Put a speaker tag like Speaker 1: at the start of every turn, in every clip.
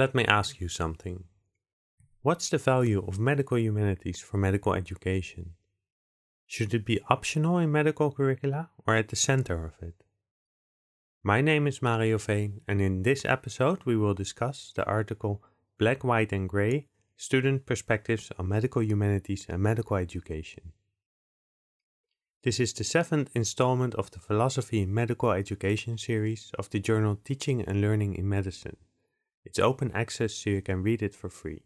Speaker 1: Let me ask you something. What's the value of medical humanities for medical education? Should it be optional in medical curricula or at the center of it? My name is Mario Veen, and in this episode, we will discuss the article Black, White, and Grey Student Perspectives on Medical Humanities and Medical Education. This is the seventh installment of the Philosophy in Medical Education series of the journal Teaching and Learning in Medicine. It's open access so you can read it for free.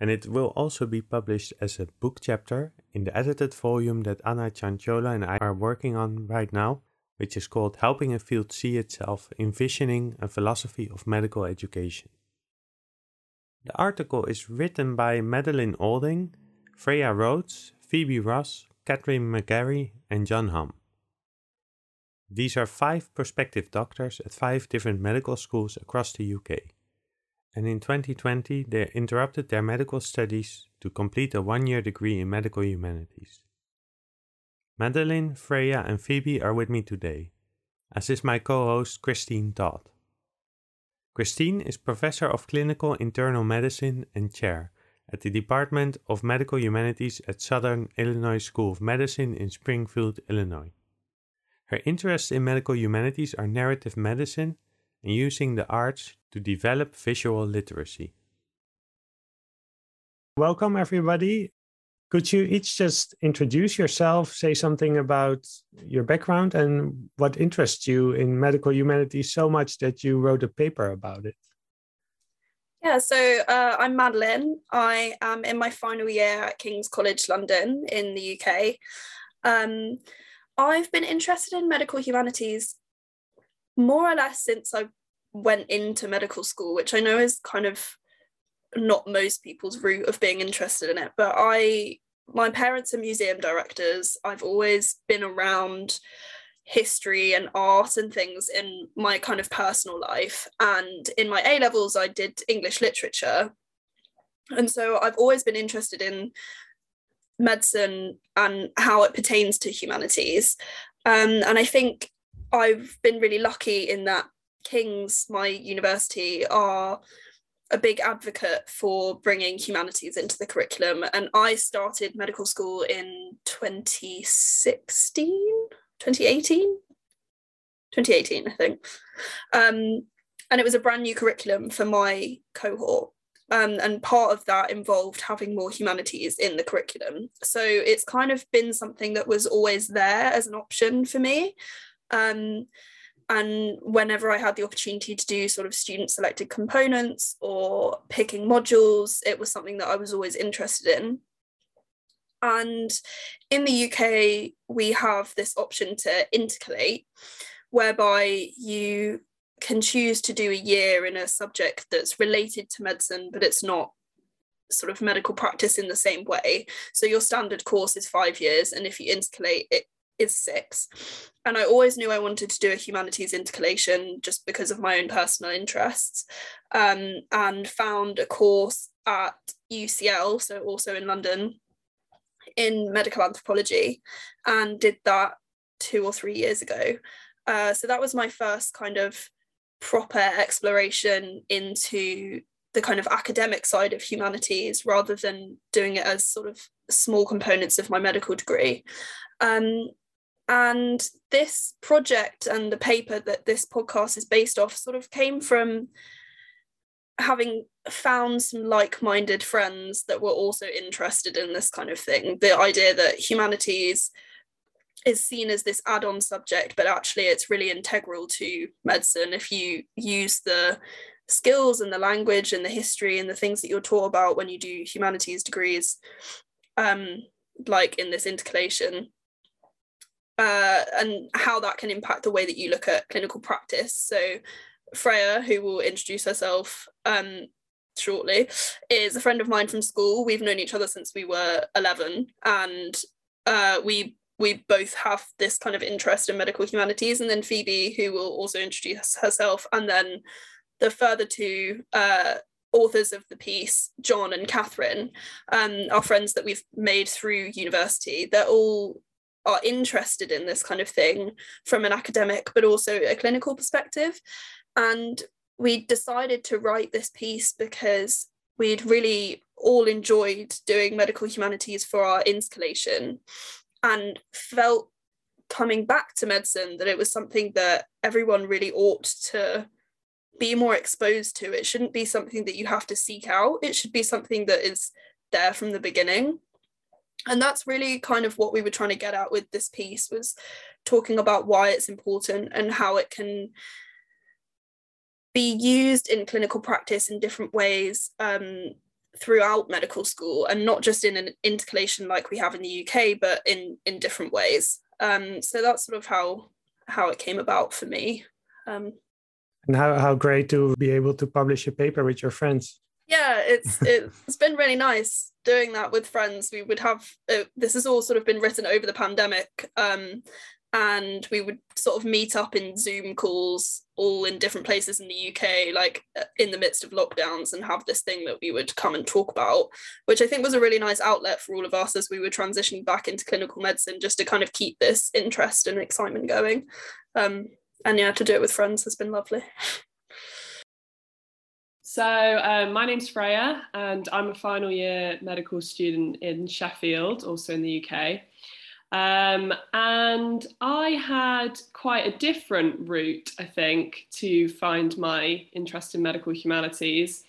Speaker 1: And it will also be published as a book chapter in the edited volume that Anna Cianciolo and I are working on right now, which is called Helping a Field See Itself Envisioning a Philosophy of Medical Education. The article is written by Madeline Olding, Freya Rhodes, Phoebe Ross, Catherine McGarry, and John Hum. These are five prospective doctors at five different medical schools across the UK. And in 2020, they interrupted their medical studies to complete a one year degree in medical humanities. Madeline, Freya, and Phoebe are with me today, as is my co host Christine Todd. Christine is professor of clinical internal medicine and chair at the Department of Medical Humanities at Southern Illinois School of Medicine in Springfield, Illinois. Her interests in medical humanities are narrative medicine and using the arts to develop visual literacy. Welcome, everybody. Could you each just introduce yourself, say something about your background and what interests you in medical humanities so much that you wrote a paper about it?
Speaker 2: Yeah, so uh, I'm Madeline. I am in my final year at King's College London in the UK. Um, I've been interested in medical humanities more or less since I went into medical school, which I know is kind of not most people's route of being interested in it. But I, my parents are museum directors. I've always been around history and art and things in my kind of personal life. And in my A levels, I did English literature. And so I've always been interested in medicine and how it pertains to humanities. Um, and I think I've been really lucky in that King's, my university, are a big advocate for bringing humanities into the curriculum. And I started medical school in 2016. 2018 2018 i think um, and it was a brand new curriculum for my cohort um, and part of that involved having more humanities in the curriculum. So it's kind of been something that was always there as an option for me. Um, and whenever i had the opportunity to do sort of student selected components or picking modules it was something that i was always interested in. And in the UK, we have this option to intercalate, whereby you can choose to do a year in a subject that's related to medicine, but it's not sort of medical practice in the same way. So your standard course is five years, and if you intercalate, it is six. And I always knew I wanted to do a humanities intercalation just because of my own personal interests, um, and found a course at UCL, so also in London, in medical anthropology and did that two or three years ago. Uh, so that was my first kind of proper exploration into the kind of academic side of humanities rather than doing it as sort of small components of my medical degree. Um, and this project and the paper that this podcast is based off sort of came from having found some like-minded friends that were also interested in this kind of thing the idea that humanities is seen as this add-on subject but actually it's really integral to medicine if you use the skills and the language and the history and the things that you're taught about when you do humanities degrees um, like in this intercalation uh, and how that can impact the way that you look at clinical practice so Freya, who will introduce herself um, shortly, is a friend of mine from school. We've known each other since we were 11, and uh, we we both have this kind of interest in medical humanities. And then Phoebe, who will also introduce herself, and then the further two uh, authors of the piece, John and Catherine, um, are friends that we've made through university. They're all are interested in this kind of thing from an academic but also a clinical perspective and we decided to write this piece because we'd really all enjoyed doing medical humanities for our intercalation and felt coming back to medicine that it was something that everyone really ought to be more exposed to. It shouldn't be something that you have to seek out, it should be something that is there from the beginning. And that's really kind of what we were trying to get at with this piece was talking about why it's important and how it can be used in clinical practice in different ways um, throughout medical school and not just in an intercalation like we have in the UK, but in in different ways. Um, so that's sort of how how it came about for me. Um,
Speaker 3: and how, how great to be able to publish a paper with your friends.
Speaker 2: Yeah, it's it's been really nice doing that with friends. We would have uh, this has all sort of been written over the pandemic, um, and we would sort of meet up in Zoom calls all in different places in the UK, like uh, in the midst of lockdowns, and have this thing that we would come and talk about, which I think was a really nice outlet for all of us as we were transitioning back into clinical medicine, just to kind of keep this interest and excitement going. Um, and yeah, to do it with friends has been lovely.
Speaker 4: So, um, my name's Freya, and I'm a final year medical student in Sheffield, also in the UK. Um, and I had quite a different route, I think, to find my interest in medical humanities.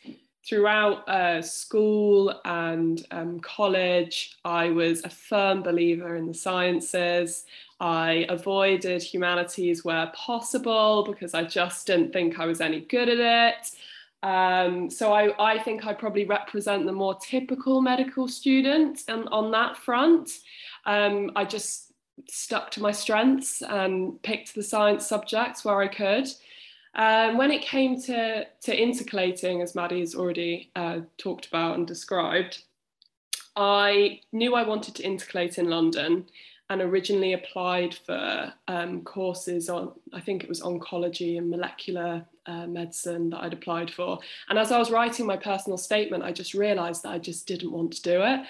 Speaker 4: Throughout uh, school and um, college, I was a firm believer in the sciences. I avoided humanities where possible because I just didn't think I was any good at it. Um, so I, I, think I probably represent the more typical medical student and on that front um, I just stuck to my strengths and picked the science subjects where I could. Um, when it came to, to intercalating, as Maddie has already uh, talked about and described, I knew I wanted to intercalate in London and originally applied for um, courses on, I think it was oncology and molecular uh, medicine that I'd applied for. And as I was writing my personal statement, I just realised that I just didn't want to do it.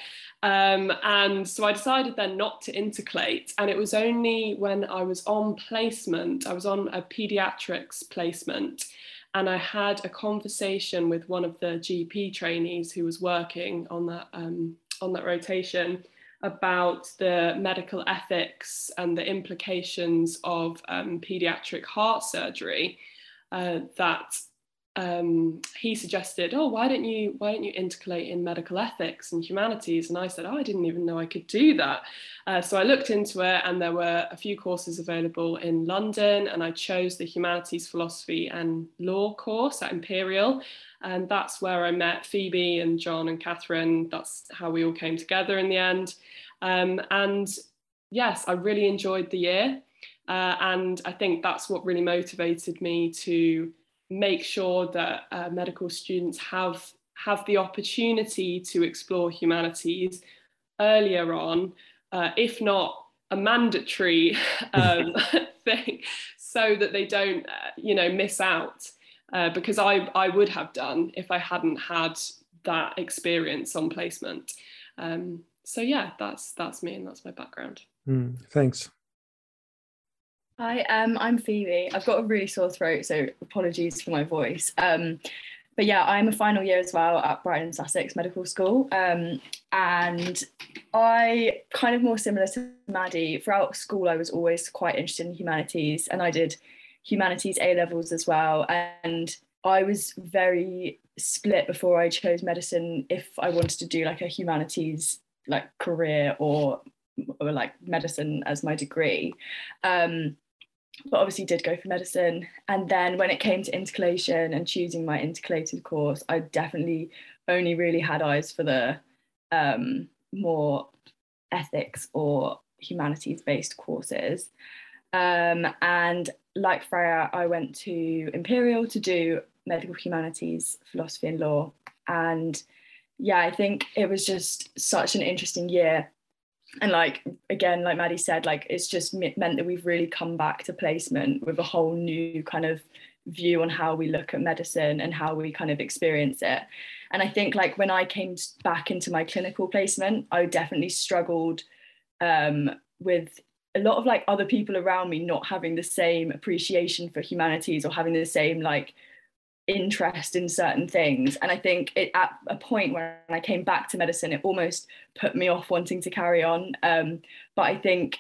Speaker 4: Um, and so I decided then not to intercalate. And it was only when I was on placement, I was on a pediatrics placement, and I had a conversation with one of the GP trainees who was working on that um, on that rotation about the medical ethics and the implications of um, pediatric heart surgery. Uh, that um, he suggested, "Oh, why don't you why don't you intercalate in medical ethics and humanities?" And I said, "Oh, I didn't even know I could do that." Uh, so I looked into it, and there were a few courses available in London, and I chose the humanities, philosophy, and law course at Imperial, and that's where I met Phoebe and John and Catherine. That's how we all came together in the end. Um, and yes, I really enjoyed the year, uh, and I think that's what really motivated me to make sure that uh, medical students have have the opportunity to explore humanities earlier on, uh, if not a mandatory um, thing, so that they don't, uh, you know, miss out. Uh, because I, I would have done if I hadn't had that experience on placement. Um, so yeah, that's that's me and that's my background.
Speaker 3: Mm, thanks.
Speaker 5: Hi, um, I'm Phoebe. I've got a really sore throat, so apologies for my voice. Um, but yeah, I'm a final year as well at Brighton Sussex Medical School. Um, and I kind of more similar to Maddie, throughout school, I was always quite interested in humanities and I did humanities A levels as well. And I was very split before I chose medicine if I wanted to do like a humanities like career or or like medicine as my degree. Um, but obviously did go for medicine. And then when it came to intercalation and choosing my intercalated course, I definitely only really had eyes for the um, more ethics or humanities based courses. Um, and like Freya, I went to Imperial to do medical humanities, philosophy, and law. And yeah, I think it was just such an interesting year and like again like maddie said like it's just meant that we've really come back to placement with a whole new kind of view on how we look at medicine and how we kind of experience it. And i think like when i came back into my clinical placement i definitely struggled um, with a lot of like other people around me not having the same appreciation for humanities or having the same like interest in certain things. And I think it at a point when I came back to medicine, it almost put me off wanting to carry on. Um, but I think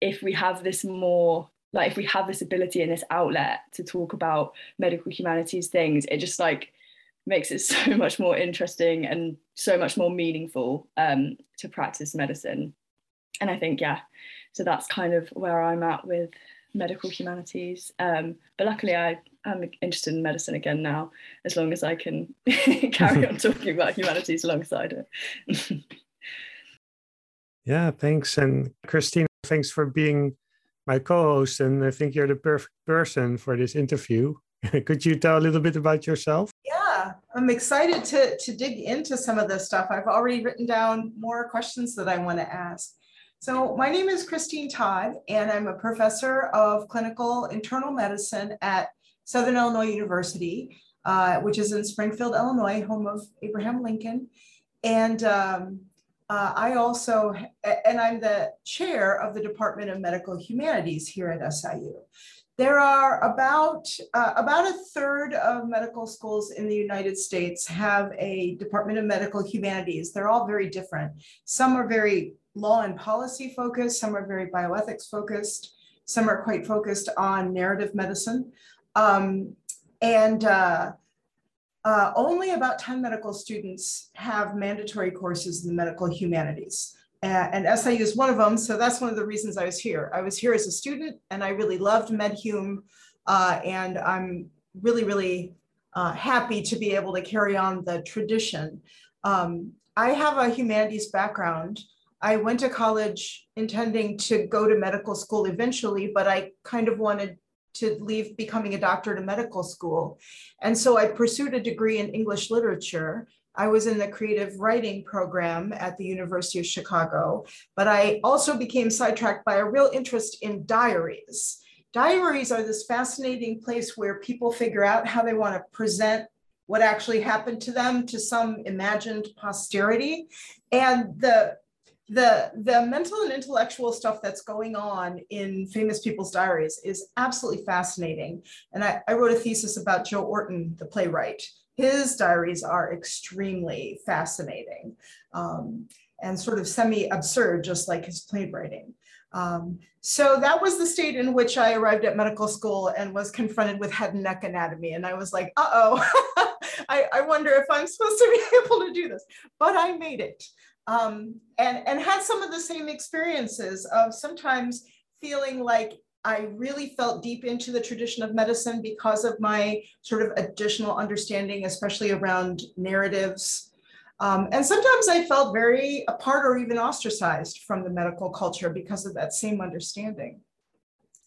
Speaker 5: if we have this more like if we have this ability and this outlet to talk about medical humanities things, it just like makes it so much more interesting and so much more meaningful um, to practice medicine. And I think, yeah, so that's kind of where I'm at with medical humanities. Um, but luckily, I am interested in medicine again now, as long as I can carry on talking about humanities alongside it.
Speaker 3: yeah, thanks. And Christine, thanks for being my co host. And I think you're the perfect person for this interview. Could you tell a little bit about yourself?
Speaker 6: Yeah, I'm excited to, to dig into some of this stuff. I've already written down more questions that I want to ask. So my name is Christine Todd, and I'm a professor of clinical internal medicine at Southern Illinois University, uh, which is in Springfield, Illinois, home of Abraham Lincoln. And um, uh, I also, and I'm the chair of the Department of Medical Humanities here at SIU. There are about, uh, about a third of medical schools in the United States have a Department of Medical Humanities. They're all very different. Some are very law and policy focused, some are very bioethics focused, some are quite focused on narrative medicine. Um, and uh, uh, only about 10 medical students have mandatory courses in the medical humanities. And, and SIU is one of them, so that's one of the reasons I was here. I was here as a student and I really loved MedHum uh, and I'm really, really uh, happy to be able to carry on the tradition. Um, I have a humanities background I went to college intending to go to medical school eventually, but I kind of wanted to leave becoming a doctor to medical school. And so I pursued a degree in English literature. I was in the creative writing program at the University of Chicago, but I also became sidetracked by a real interest in diaries. Diaries are this fascinating place where people figure out how they want to present what actually happened to them to some imagined posterity. And the the the mental and intellectual stuff that's going on in famous people's diaries is absolutely fascinating. And I, I wrote a thesis about joe orton the playwright. His diaries are extremely fascinating um, and sort of semi-absurd just like his playwriting. Um, so that was the state in which i arrived at medical school and was confronted with head and neck anatomy. And i was like uh-oh I, I wonder if i'm supposed to be able to do this. But i made it um, and, and had some of the same experiences of sometimes feeling like I really felt deep into the tradition of medicine because of my sort of additional understanding, especially around narratives. Um, and sometimes I felt very apart or even ostracized from the medical culture because of that same understanding.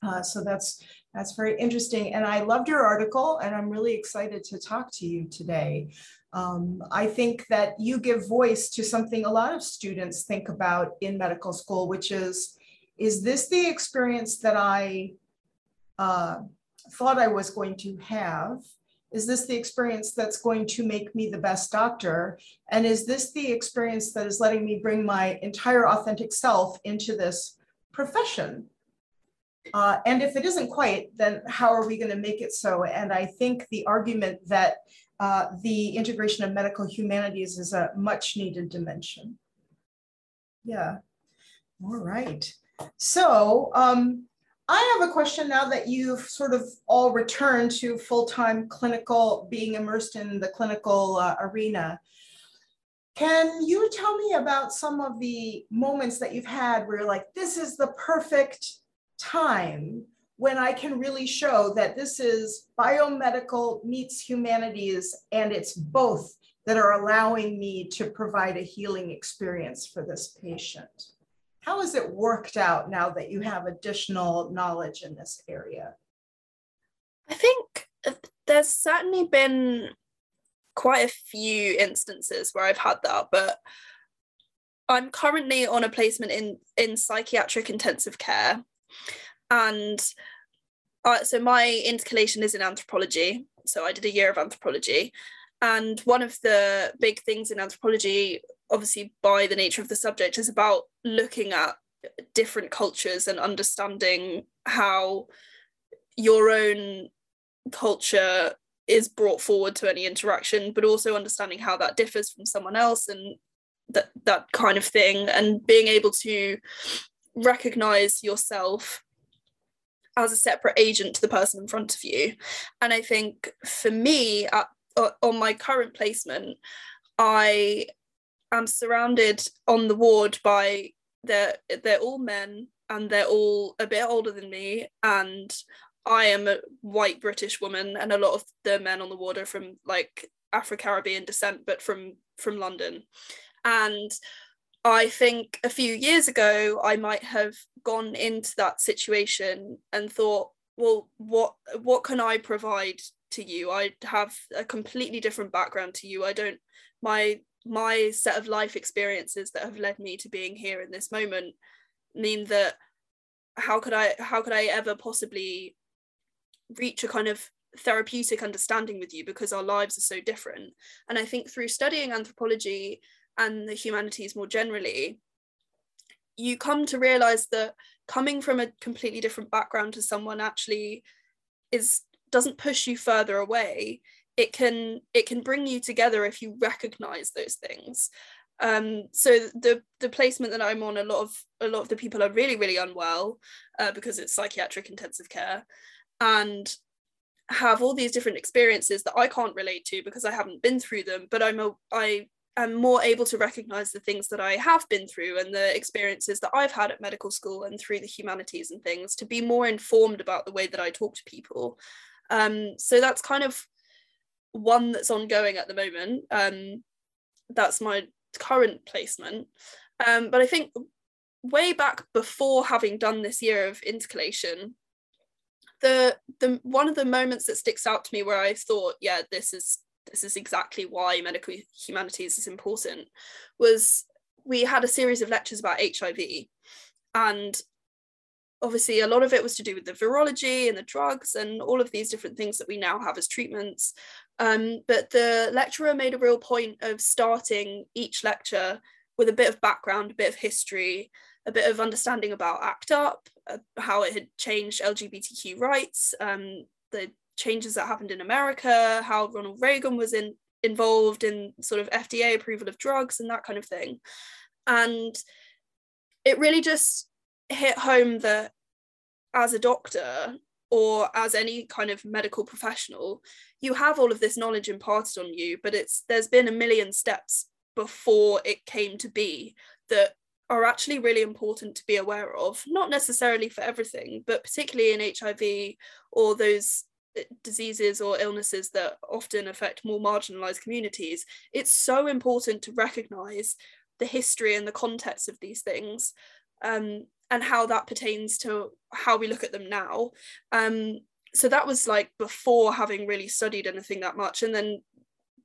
Speaker 6: Uh, so that's that's very interesting. And I loved your article, and I'm really excited to talk to you today. Um, I think that you give voice to something a lot of students think about in medical school, which is, is this the experience that I uh, thought I was going to have? Is this the experience that's going to make me the best doctor? And is this the experience that is letting me bring my entire authentic self into this profession? Uh, and if it isn't quite, then how are we going to make it so? And I think the argument that uh, the integration of medical humanities is a much needed dimension. Yeah, all right. So um, I have a question now that you've sort of all returned to full-time clinical, being immersed in the clinical uh, arena. Can you tell me about some of the moments that you've had where you're like, this is the perfect time when I can really show that this is biomedical meets humanities and it's both that are allowing me to provide a healing experience for this patient. How has it worked out now that you have additional knowledge in this area?
Speaker 2: I think there's certainly been quite a few instances where I've had that, but I'm currently on a placement in in psychiatric intensive care and uh, so my intercalation is in anthropology. So i did a year of anthropology. And one of the big things in anthropology obviously by the nature of the subject is about looking at different cultures and understanding how your own culture is brought forward to any interaction but also understanding how that differs from someone else and that that kind of thing. And being able to recognize yourself as a separate agent to the person in front of you. And i think for me at, uh, on my current placement i am surrounded on the ward by they're they're all men and they're all a bit older than me. And I am a white British woman and a lot of the men on the ward are from like Afro-Caribbean descent but from from London. And I think a few years ago I might have gone into that situation and thought well what what can I provide to you? I have a completely different background to you. I don't my my set of life experiences that have led me to being here in this moment mean that how could I how could I ever possibly reach a kind of therapeutic understanding with you because our lives are so different? And I think through studying anthropology and the humanities more generally you come to realize that coming from a completely different background to someone actually is doesn't push you further away it can it can bring you together if you recognize those things um, so the the placement that I'm on, a lot of a lot of the people are really really unwell uh, because it's psychiatric intensive care, and have all these different experiences that I can't relate to because I haven't been through them. But I'm a, I am more able to recognize the things that I have been through and the experiences that I've had at medical school and through the humanities and things to be more informed about the way that I talk to people. Um, so that's kind of one that's ongoing at the moment. Um, that's my current placement. Um, but I think way back before having done this year of intercalation, the the one of the moments that sticks out to me where I thought, yeah, this is this is exactly why medical humanities is important, was we had a series of lectures about HIV, and obviously a lot of it was to do with the virology and the drugs and all of these different things that we now have as treatments. Um, but the lecturer made a real point of starting each lecture with a bit of background a bit of history a bit of understanding about act up uh, how it had changed lgbtq rights um, the changes that happened in america how ronald reagan was in involved in sort of fda approval of drugs and that kind of thing. And it really just hit home that as a doctor or as any kind of medical professional you have all of this knowledge imparted on you but it's there's been a million steps before it came to be that are actually really important to be aware of not necessarily for everything but particularly in HIV or those diseases or illnesses that often affect more marginalized communities it's so important to recognize the history and the context of these things um, and how that pertains to how we look at them now. Um, so that was like before having really studied anything that much, and then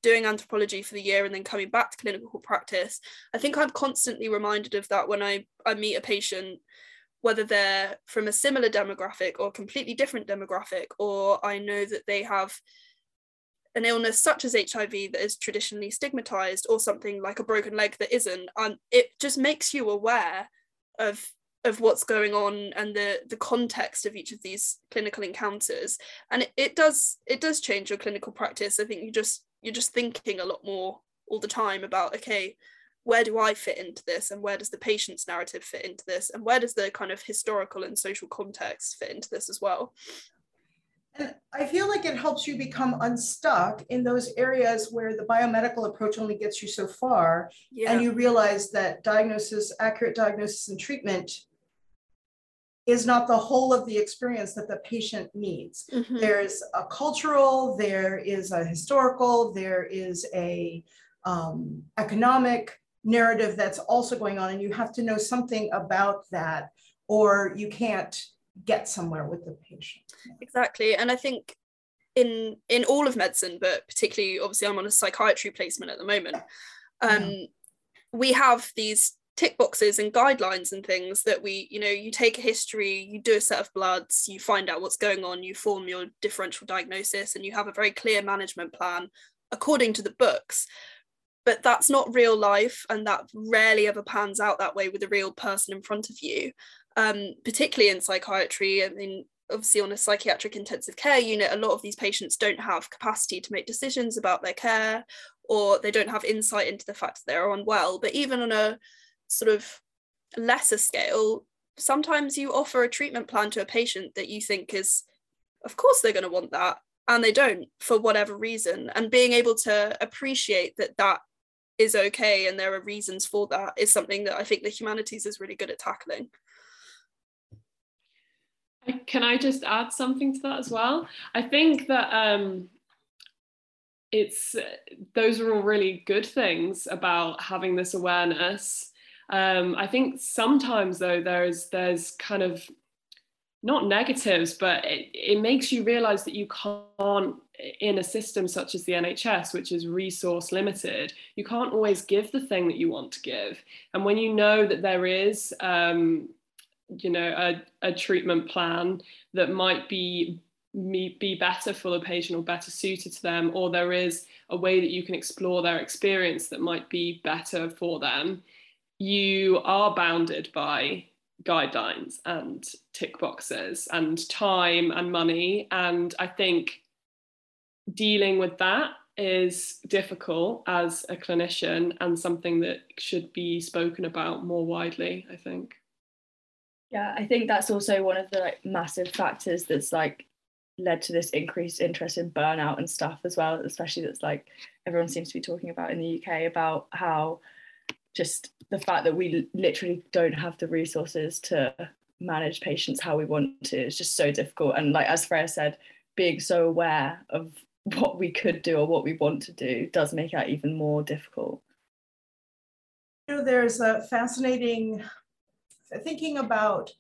Speaker 2: doing anthropology for the year and then coming back to clinical practice. I think I'm constantly reminded of that when I, I meet a patient, whether they're from a similar demographic or completely different demographic, or I know that they have an illness such as HIV that is traditionally stigmatized or something like a broken leg that isn't. And it just makes you aware of of what's going on and the the context of each of these clinical encounters and it, it does it does change your clinical practice i think you just you're just thinking a lot more all the time about okay where do i fit into this and where does the patient's narrative fit into this and where does the kind of historical and social context fit into this as well
Speaker 6: and I feel like it helps you become unstuck in those areas where the biomedical approach only gets you so far. Yeah. And you realize that diagnosis, accurate diagnosis and treatment is not the whole of the experience that the patient needs. Mm-hmm. There's a cultural, there is a historical, there is a um, economic narrative that's also going on, and you have to know something about that, or you can't get somewhere with the patient.
Speaker 2: Exactly, and I think in in all of medicine, but particularly obviously I'm on a psychiatry placement at the moment. Um, yeah. We have these tick boxes and guidelines and things that we you know you take a history you do a set of bloods you find out what's going on you form your differential diagnosis and you have a very clear management plan according to the books but that's not real life and that rarely ever pans out that way with a real person in front of you um, particularly in psychiatry i mean obviously on a psychiatric intensive care unit, a lot of these patients don't have capacity to make decisions about their care or they don't have insight into the fact that they're unwell. But even on a sort of lesser scale, sometimes you offer a treatment plan to a patient that you think is, of course, they're going to want that. And they don't for whatever reason. And being able to appreciate that that is okay and there are reasons for that is something that I think the humanities is really good at tackling.
Speaker 4: Can I just add something to that as well? I think that um, it's those are all really good things about having this awareness. Um, I think sometimes though there's there's kind of not negatives, but it, it makes you realize that you can't in a system such as the NHS, which is resource limited, you can't always give the thing that you want to give. And when you know that there is um, you know a, a treatment plan that might be be better for the patient or better suited to them or there is a way that you can explore their experience that might be better for them you are bounded by guidelines and tick boxes and time and money and i think dealing with that is difficult as a clinician and something that should be spoken about more widely i think
Speaker 5: yeah, I think that's also one of the like massive factors that's like led to this increased interest in burnout and stuff as well, especially that's like everyone seems to be talking about in the UK about how just the fact that we literally don't have the resources to manage patients how we want to is just so difficult. And like as Freya said, being so aware of what we could do or what we want to do does make that even more difficult.
Speaker 6: You know, there's a fascinating thinking about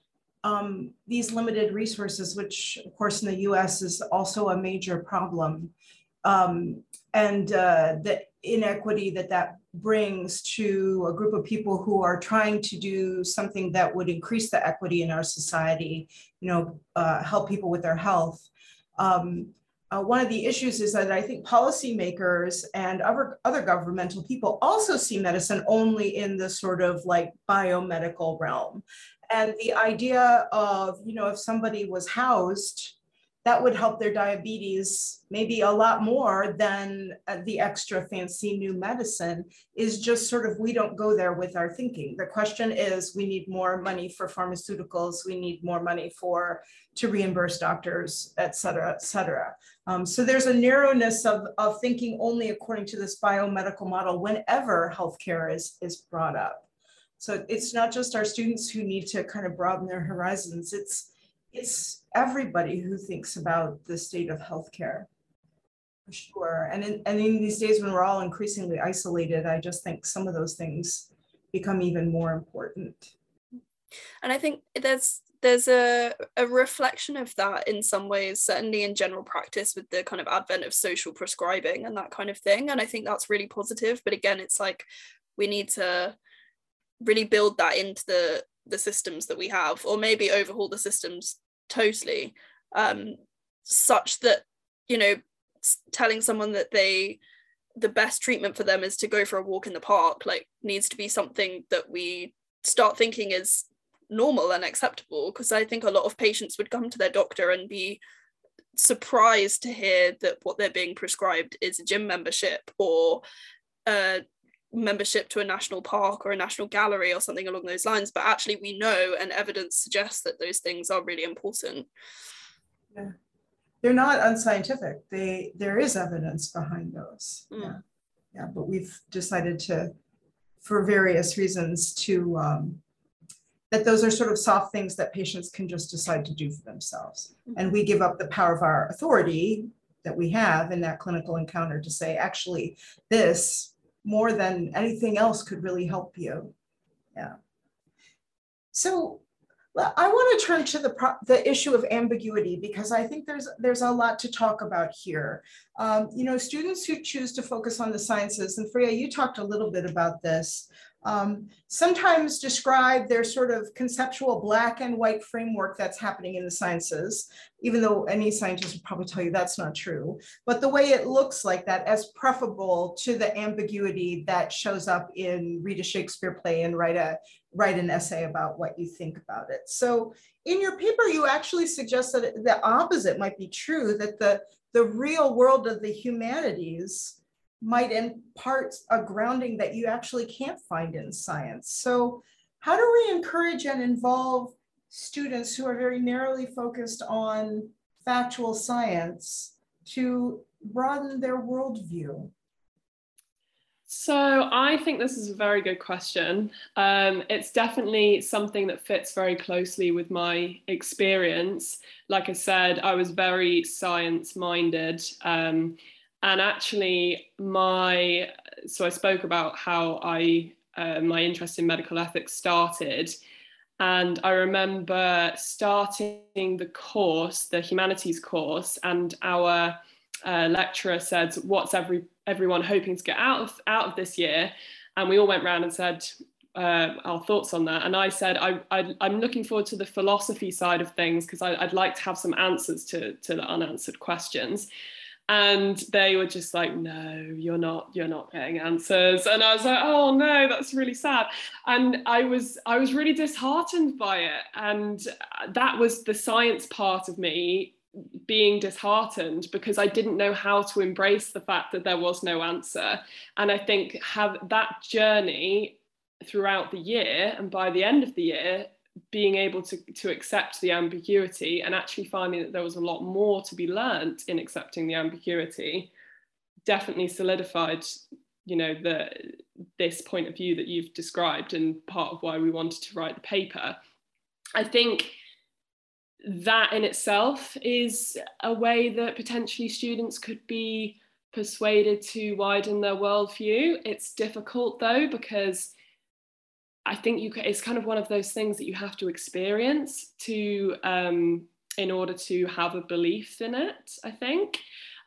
Speaker 6: um, these limited resources, which of course in the US is also a major problem, um, and uh, the inequity that that brings to a group of people who are trying to do something that would increase the equity in our society, you know, uh, help people with their health. Um, uh, one of the issues is that I think policymakers and other, other governmental people also see medicine only in the sort of like biomedical realm. And the idea of, you know, if somebody was housed that would help their diabetes maybe a lot more than uh, the extra fancy new medicine is just sort of we don't go there with our thinking. The question is we need more money for pharmaceuticals we need more money for to reimburse doctors et cetera et cetera. Um, so there's a narrowness of, of thinking only according to this biomedical model whenever healthcare is, is brought up. So it's not just our students who need to kind of broaden their horizons it's it's everybody who thinks about the state of healthcare for sure. And in, and in these days when we're all increasingly isolated, I just think some of those things become even more important.
Speaker 2: And I think there's there's a, a reflection of that in some ways, certainly in general practice with the kind of advent of social prescribing and that kind of thing. And I think that's really positive. But again, it's like we need to really build that into the the systems that we have, or maybe overhaul the systems totally um, such that you know telling someone that they the best treatment for them is to go for a walk in the park like needs to be something that we start thinking is normal and acceptable because i think a lot of patients would come to their doctor and be surprised to hear that what they're being prescribed is a gym membership or a membership to a national park or a national gallery or something along those lines but actually we know and evidence suggests that those things are really important.
Speaker 6: Yeah. They're not unscientific. They there is evidence behind those. Mm. yeah. Yeah but we've decided to for various reasons to um, that those are sort of soft things that patients can just decide to do for themselves. Mm-hmm. and we give up the power of our authority that we have in that clinical encounter to say actually this more than anything else could really help you. Yeah. So I want to turn to the, the issue of ambiguity because I think there's there's a lot to talk about here. Um, you know, students who choose to focus on the sciences, and Freya, you talked a little bit about this, um, sometimes describe their sort of conceptual black and white framework that's happening in the sciences, even though any scientist would probably tell you that's not true. But the way it looks like that as preferable to the ambiguity that shows up in read a Shakespeare play and write a write an essay about what you think about it. So in your paper, you actually suggest that the opposite might be true, that the, the real world of the humanities might impart a grounding that you actually can't find in science. So how do we encourage and involve students who are very narrowly focused on factual science to broaden their worldview?
Speaker 4: So I think this is a very good question. Um, it's definitely something that fits very closely with my experience. Like I said, I was very science minded. Um, and actually my so i spoke about how i uh, my interest in medical ethics started. And i remember starting the course the humanities course and our uh, lecturer said what's every everyone hoping to get out of out of this year? And we all went around and said uh, our thoughts on that. And I said, I, I, am looking forward to the philosophy side of things because I'd like to have some answers to, to the unanswered questions and they were just like no you're not you're not getting answers. And i was like oh no that's really sad. And i was i was really disheartened by it. And that was the science part of me being disheartened because i didn't know how to embrace the fact that there was no answer. And i think have that journey throughout the year and by the end of the year being able to, to accept the ambiguity and actually finding that there was a lot more to be learnt in accepting the ambiguity definitely solidified you know the this point of view that you've described and part of why we wanted to write the paper. I think that in itself is a way that potentially students could be persuaded to widen their worldview. It's difficult though because I think you it's kind of one of those things that you have to experience to um, in order to have a belief in it. I think,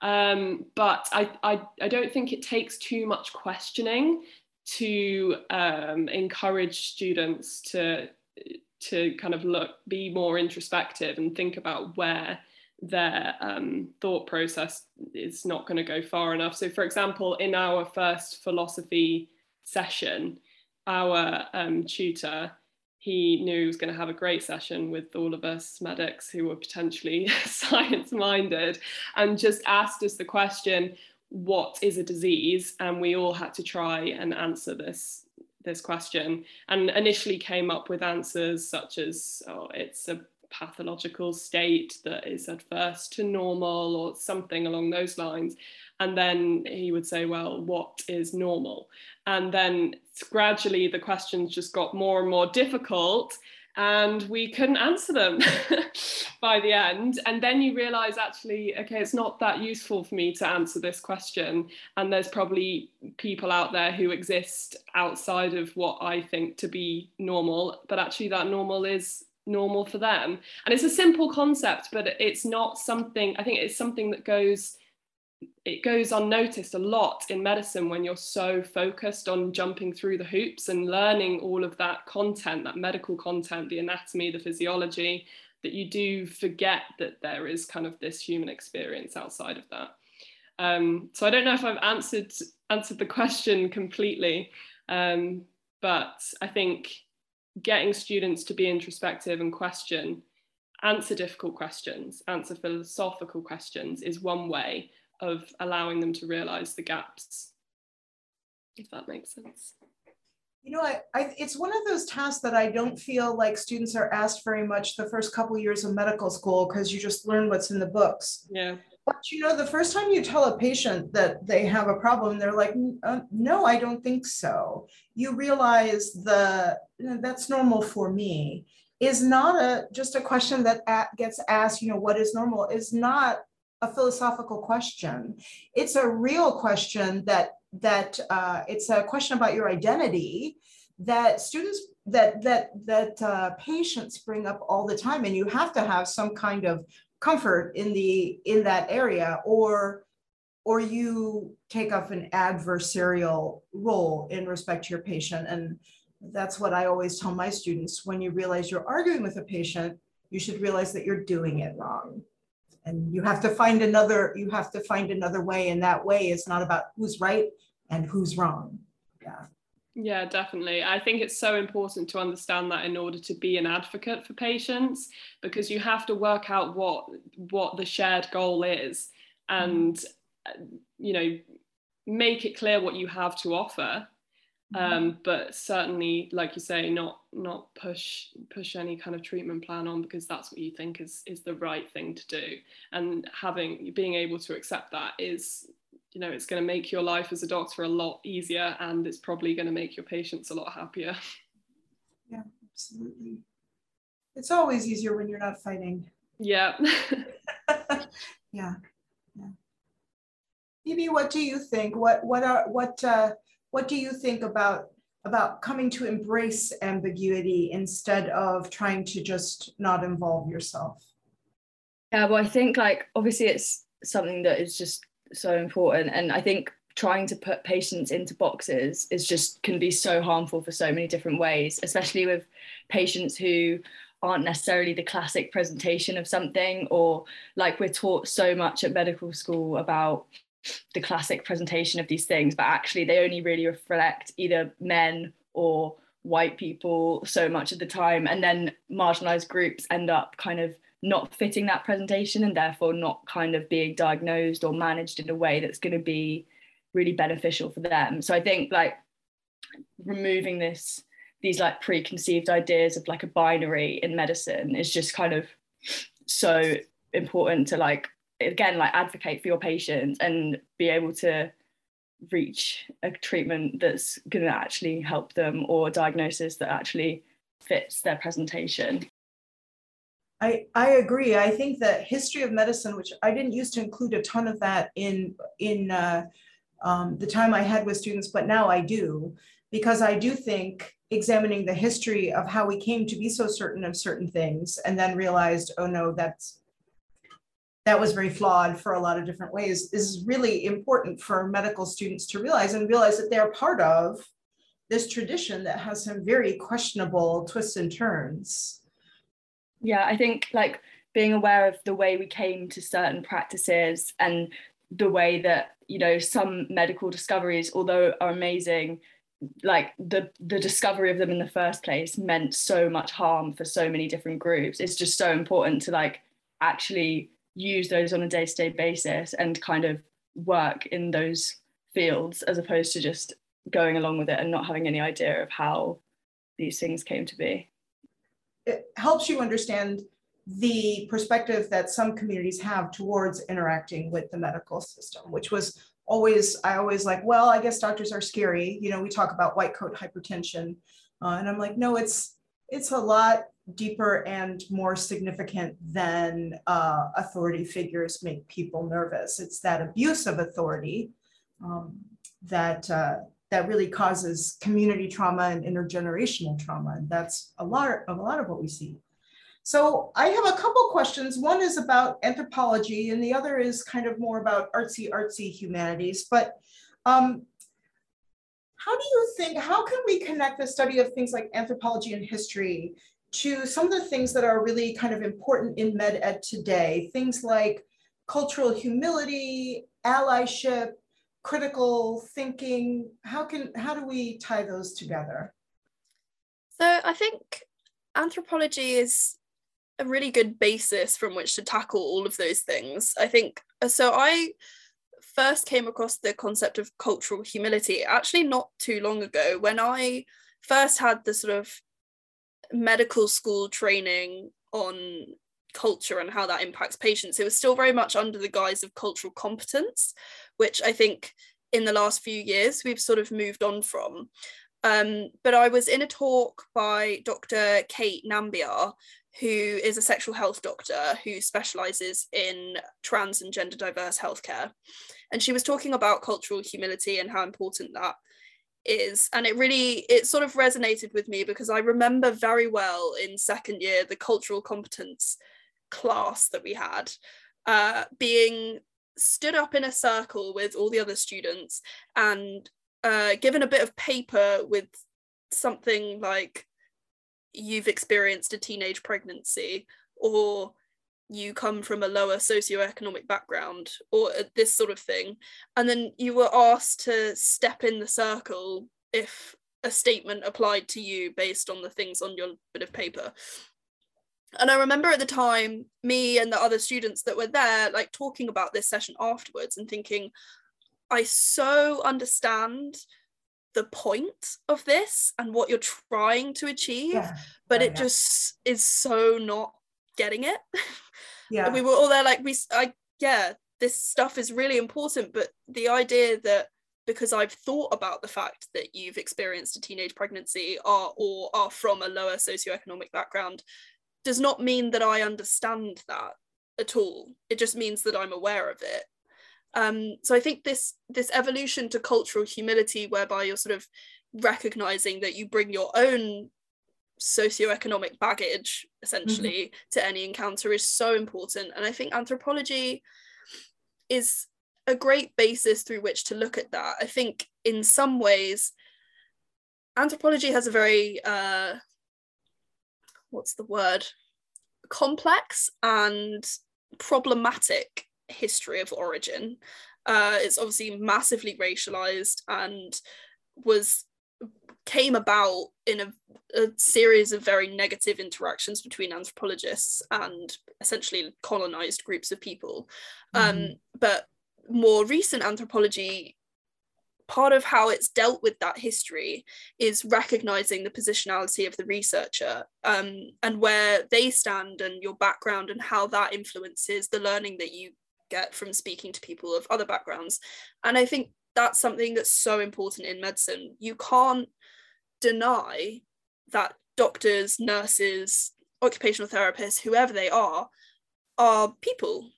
Speaker 4: um, but I, I I don't think it takes too much questioning to um, encourage students to to kind of look be more introspective and think about where their um, thought process is not going to go far enough. So, for example, in our first philosophy session, our um, tutor, he knew he was going to have a great session with all of us medics who were potentially science minded and just asked us the question, what is a disease? And we all had to try and answer this this question and initially came up with answers such as oh, it's a pathological state that is adverse to normal or something along those lines and then he would say well what is normal? And then gradually the questions just got more and more difficult and we couldn't answer them by the end. And then you realize actually okay it's not that useful for me to answer this question. And there's probably people out there who exist outside of what i think to be normal but actually that normal is normal for them. And it's a simple concept but it's not something i think it's something that goes it goes unnoticed a lot in medicine when you're so focused on jumping through the hoops and learning all of that content, that medical content, the anatomy, the physiology, that you do forget that there is kind of this human experience outside of that. Um, so I don't know if I've answered answered the question completely, um, but I think getting students to be introspective and question, answer difficult questions, answer philosophical questions is one way of allowing them to realize the gaps if that makes sense.
Speaker 6: You know I, I, it's one of those tasks that i don't feel like students are asked very much the first couple years of medical school because you just learn what's in the books.
Speaker 4: Yeah.
Speaker 6: But you know the first time you tell a patient that they have a problem they're like uh, no i don't think so. You realize the you know, that's normal for me. Is not a just a question that at, gets asked you know what is normal is not a philosophical question. It's a real question that that uh, it's a question about your identity that students that that that uh, patients bring up all the time, and you have to have some kind of comfort in the in that area, or or you take up an adversarial role in respect to your patient. And that's what I always tell my students when you realize you're arguing with a patient, you should realize that you're doing it wrong. And you have to find another, you have to find another way. And that way is not about who's right and who's wrong. Yeah.
Speaker 4: Yeah, definitely. I think it's so important to understand that in order to be an advocate for patients, because you have to work out what what the shared goal is, and mm-hmm. you know, make it clear what you have to offer. Um, but certainly, like you say, not not push push any kind of treatment plan on because that's what you think is is the right thing to do, and having being able to accept that is you know it's going to make your life as a doctor a lot easier and it's probably going to make your patients a lot happier.
Speaker 6: Yeah absolutely. It's always easier when you're not fighting.
Speaker 4: Yeah.
Speaker 6: Yeah yeah. Phoebe, what do you think? What what are what uh what do you think about about coming to embrace ambiguity instead of trying to just not involve yourself
Speaker 5: yeah well i think like obviously it's something that is just so important. And I think trying to put patients into boxes is just can be so harmful for so many different ways, especially with patients who aren't necessarily the classic presentation of something, or like we're taught so much at medical school about the classic presentation of these things, but actually they only really reflect either men or white people so much of the time. And then marginalized groups end up kind of not fitting that presentation and therefore not kind of being diagnosed or managed in a way that's going to be really beneficial for them so i think like removing this these like preconceived ideas of like a binary in medicine is just kind of so important to like again like advocate for your patients and be able to reach a treatment that's going to actually help them or diagnosis that actually fits their presentation
Speaker 6: I, I agree. I think that history of medicine, which I didn't used to include a ton of that in in uh, um, the time I had with students, but now I do, because I do think examining the history of how we came to be so certain of certain things, and then realized, oh no, that's that was very flawed for a lot of different ways, is really important for medical students to realize and realize that they're part of this tradition that has some very questionable twists and turns.
Speaker 5: Yeah i think like being aware of the way we came to certain practices and the way that you know some medical discoveries although are amazing like the the discovery of them in the first place meant so much harm for so many different groups. It's just so important to like actually use those on a day-to-day basis and kind of work in those fields as opposed to just going along with it and not having any idea of how these things came to be
Speaker 6: it helps you understand the perspective that some communities have towards interacting with the medical system, which was always, I always like, well, I guess doctors are scary. You know, we talk about white coat hypertension. Uh, and I'm like, no, it's, it's a lot deeper and more significant than uh, authority figures make people nervous. It's that abuse of authority um, that uh, that really causes community trauma and intergenerational trauma. And that's a lot of a lot of what we see. So I have a couple questions. One is about anthropology and the other is kind of more about artsy, artsy humanities. But um, how do you think, how can we connect the study of things like anthropology and history to some of the things that are really kind of important in med ed today? Things like cultural humility, allyship, critical thinking. How can how do we tie those together?
Speaker 2: So i think anthropology is a really good basis from which to tackle all of those things. I think uh, so i first came across the concept of cultural humility actually not too long ago when i first had the sort of medical school training on culture and how that impacts patients it was still very much under the guise of cultural competence which I think in the last few years we've sort of moved on from. Um, but I was in a talk by Dr. Kate Nambiar, who is a sexual health doctor who specializes in trans and gender diverse healthcare. And she was talking about cultural humility and how important that is. And it really, it sort of resonated with me because I remember very well in second year the cultural competence class that we had uh, being stood up in a circle with all the other students and uh, given a bit of paper with something like you've experienced a teenage pregnancy or you come from a lower socioeconomic background or uh, this sort of thing and then you were asked to step in the circle if a statement applied to you based on the things on your bit of paper and i remember at the time me and the other students that were there like talking about this session afterwards and thinking i so understand the point of this and what you're trying to achieve
Speaker 6: Yeah.
Speaker 2: but
Speaker 6: Yeah,
Speaker 2: it
Speaker 6: yeah.
Speaker 2: just is so not getting it.
Speaker 6: Yeah.
Speaker 2: we were all there like we I yeah this stuff is really important but the idea that because i've thought about the fact that you've experienced a teenage pregnancy or or are from a lower socioeconomic background does not mean that i understand that at all. It just means that i'm aware of it. Um, so i think this this evolution to cultural humility whereby you're sort of recognizing that you bring your own socioeconomic baggage essentially to any encounter is so important. And i think anthropology is a great basis through which to look at that. I think in some ways anthropology has a very uh what's the word? Complex and problematic history of origin. Uh it's obviously massively racialized and was came about in a, a series of very negative interactions between anthropologists and essentially colonized groups of people. Um,
Speaker 6: Mhm.
Speaker 2: but more recent anthropology part of how it's dealt with that history is recognizing the positionality of the researcher um, and where they stand and your background and how that influences the learning that you get from speaking to people of other backgrounds. And i think that's something that's so important in medicine. You can't deny that doctors nurses occupational therapists whoever they are are people.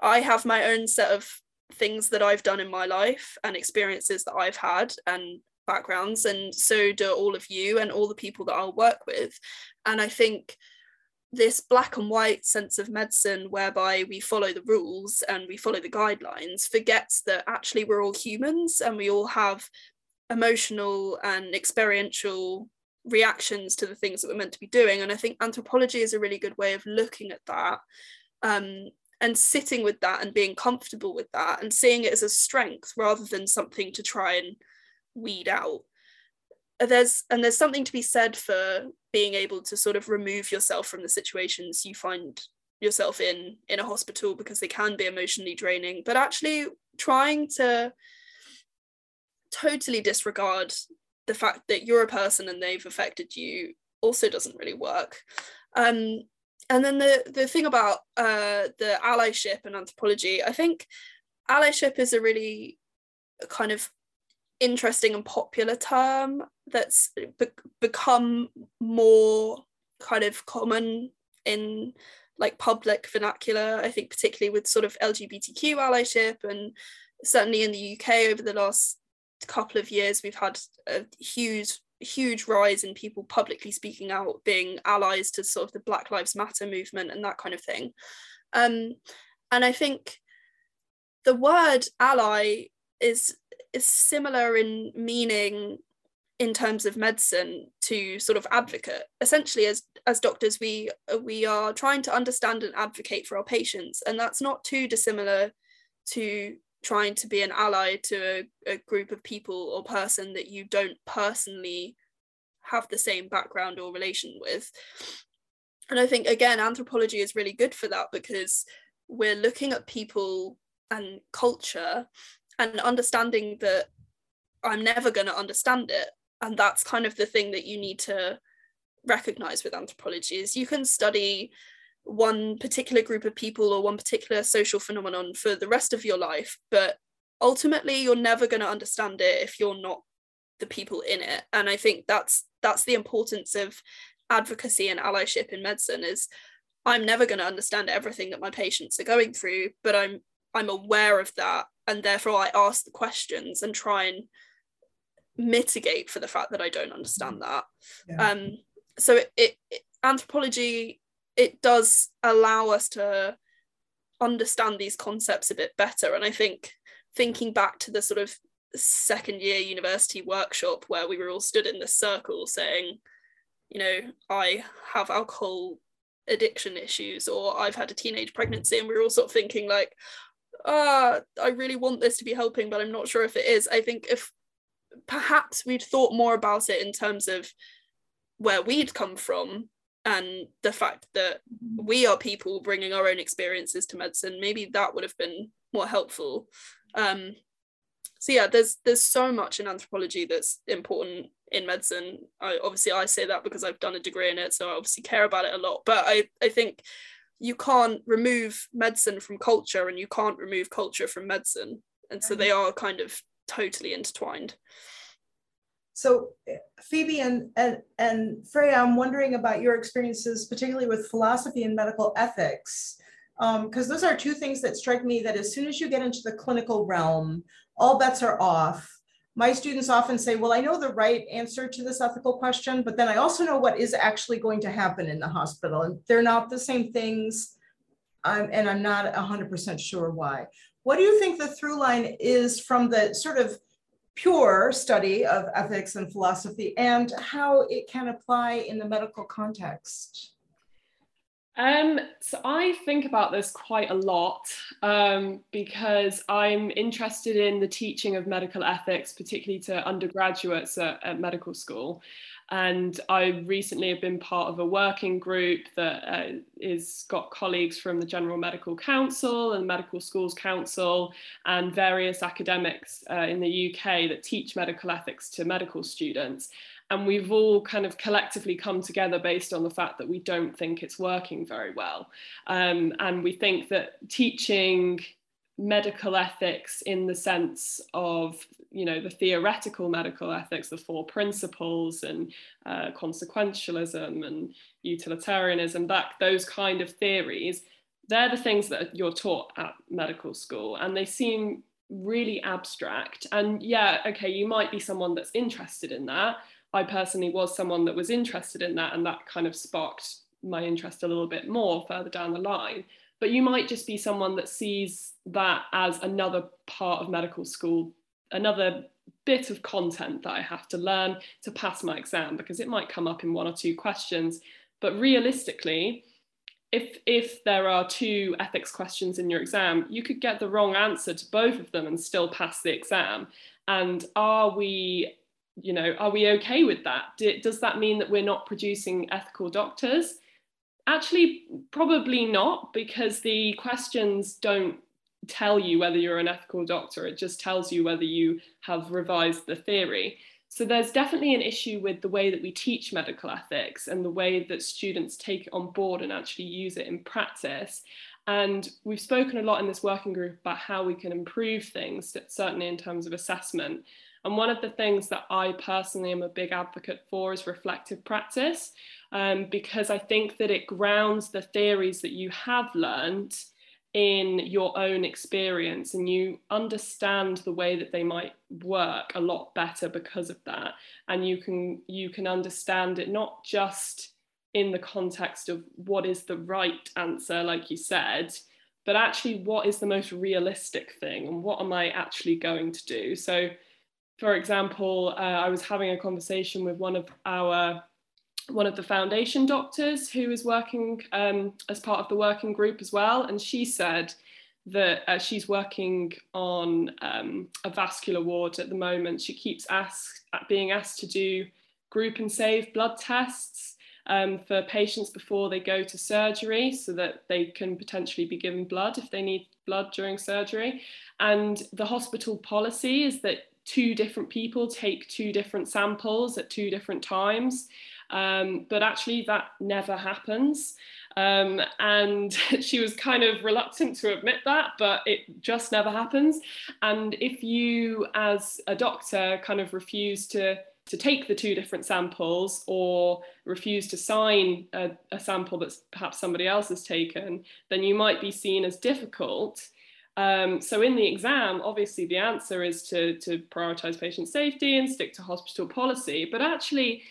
Speaker 2: I have my own set of things that i've done in my life and experiences that i've had and backgrounds and so do all of you and all the people that i'll work with. And i think this black and white sense of medicine whereby we follow the rules and we follow the guidelines forgets that actually we're all humans and we all have emotional and experiential reactions to the things that we're meant to be doing. And i think anthropology is a really good way of looking at that um, and sitting with that and being comfortable with that and seeing it as a strength rather than something to try and weed out. There's and there's something to be said for being able to sort of remove yourself from the situations you find yourself in in a hospital because they can be emotionally draining. But actually trying to totally disregard the fact that you're a person and they've affected you also doesn't really work. Um and then the the thing about uh the allyship and anthropology i think allyship is a really kind of interesting and popular term that's be- become more kind of common in like public vernacular i think particularly with sort of lgbtq allyship and certainly in the uk over the last couple of years we've had a huge huge rise in people publicly speaking out being allies to sort of the black lives matter movement and that kind of thing. Um and i think the word ally is is similar in meaning in terms of medicine to sort of advocate. Essentially as as doctors we we are trying to understand and advocate for our patients and that's not too dissimilar to trying to be an ally to a, a group of people or person that you don't personally have the same background or relation with. And i think again anthropology is really good for that because we're looking at people and culture and understanding that i'm never going to understand it. And that's kind of the thing that you need to recognize with anthropology is you can study one particular group of people or one particular social phenomenon for the rest of your life but ultimately you're never going to understand it if you're not the people in it. And i think that's that's the importance of advocacy and allyship in medicine is i'm never going to understand everything that my patients are going through but i'm i'm aware of that. And therefore i ask the questions and try and mitigate for the fact that i don't understand that.
Speaker 6: Yeah.
Speaker 2: um so it, it, it anthropology it does allow us to understand these concepts a bit better. And I think thinking back to the sort of second year university workshop where we were all stood in this circle saying, you know, I have alcohol addiction issues or I've had a teenage pregnancy and we are all sort of thinking like, ah, I really want this to be helping, but I'm not sure if it is. I think if perhaps we'd thought more about it in terms of where we'd come from and the fact that we are people bringing our own experiences to medicine, maybe that would have been more helpful. Um, so yeah, there's there's so much in anthropology that's important in medicine. I obviously I say that because I've done a degree in it, so I obviously care about it a lot. But I I think you can't remove medicine from culture, and you can't remove culture from medicine, and so they are kind of totally intertwined.
Speaker 6: So Phoebe and, and, and Freya, I'm wondering about your experiences, particularly with philosophy and medical ethics, because um, those are two things that strike me that as soon as you get into the clinical realm, all bets are off. My students often say, well, I know the right answer to this ethical question, but then I also know what is actually going to happen in the hospital. And they're not the same things. I'm, and I'm not 100% sure why. What do you think the through line is from the sort of pure study of ethics and philosophy and how it can apply in the medical context?
Speaker 4: Um, so I think about this quite a lot um, because I'm interested in the teaching of medical ethics, particularly to undergraduates at, at medical school. And I recently have been part of a working group that uh, is got colleagues from the General Medical Council and Medical Schools Council and various academics uh, in the UK that teach medical ethics to medical students. And we've all kind of collectively come together based on the fact that we don't think it's working very well. Um, and we think that teaching medical ethics in the sense of you know the theoretical medical ethics the four principles and uh, consequentialism and utilitarianism that those kind of theories they're the things that you're taught at medical school and they seem really abstract and yeah okay you might be someone that's interested in that I personally was someone that was interested in that, and that kind of sparked my interest a little bit more further down the line. But you might just be someone that sees that as another part of medical school, another bit of content that I have to learn to pass my exam because it might come up in one or two questions. But realistically, if if there are two ethics questions in your exam, you could get the wrong answer to both of them and still pass the exam. And are we you know, are we okay with that? does that mean that we're not producing ethical doctors? Actually, probably not, because the questions don't tell you whether you're an ethical doctor. It just tells you whether you have revised the theory. So there's definitely an issue with the way that we teach medical ethics and the way that students take it on board and actually use it in practice. And we've spoken a lot in this working group about how we can improve things, certainly in terms of assessment. And one of the things that I personally am a big advocate for is reflective practice, um, because I think that it grounds the theories that you have learned in your own experience and you understand the way that they might work a lot better because of that. And you can you can understand it not just in the context of what is the right answer like you said but actually what is the most realistic thing and what am i actually going to do? So for example, uh, I was having a conversation with one of our one of the foundation doctors who is working um, as part of the working group as well, and she said that uh, she's working on um, a vascular ward at the moment. She keeps asked, being asked to do group and save blood tests um, for patients before they go to surgery so that they can potentially be given blood if they need blood during surgery. And the hospital policy is that two different people take two different samples at two different times. Um, but actually, that never happens. Um, and she was kind of reluctant to admit that, but it just never happens. And if you, as a doctor, kind of refuse to to take the two different samples or refuse to sign a, a sample that's perhaps somebody else has taken, then you might be seen as difficult um, so in the exam, obviously the answer is to, to prioritize patient safety and stick to hospital policy. But actually,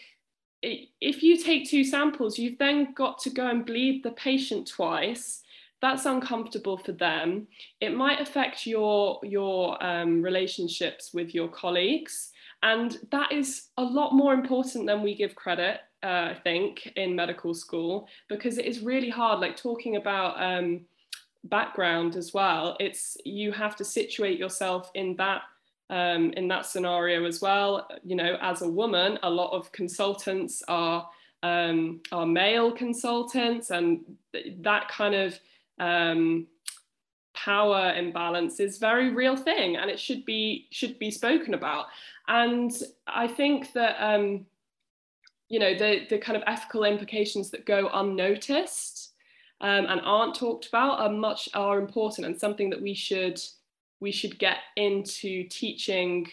Speaker 4: if you take two samples, you've then got to go and bleed the patient twice that's uncomfortable for them. It might affect your your um, relationships with your colleagues, and that is a lot more important than we give credit. Uh, I think in medical school because it is really hard. Like talking about um, background as well. It's you have to situate yourself in that um, in that scenario as well. You know, as a woman, a lot of consultants are um, are male consultants, and th- that kind of um, power imbalance is very real thing, and it should be should be spoken about. And I think that um, you know the the kind of ethical implications that go unnoticed um, and aren't talked about are much are important and something that we should we should get into teaching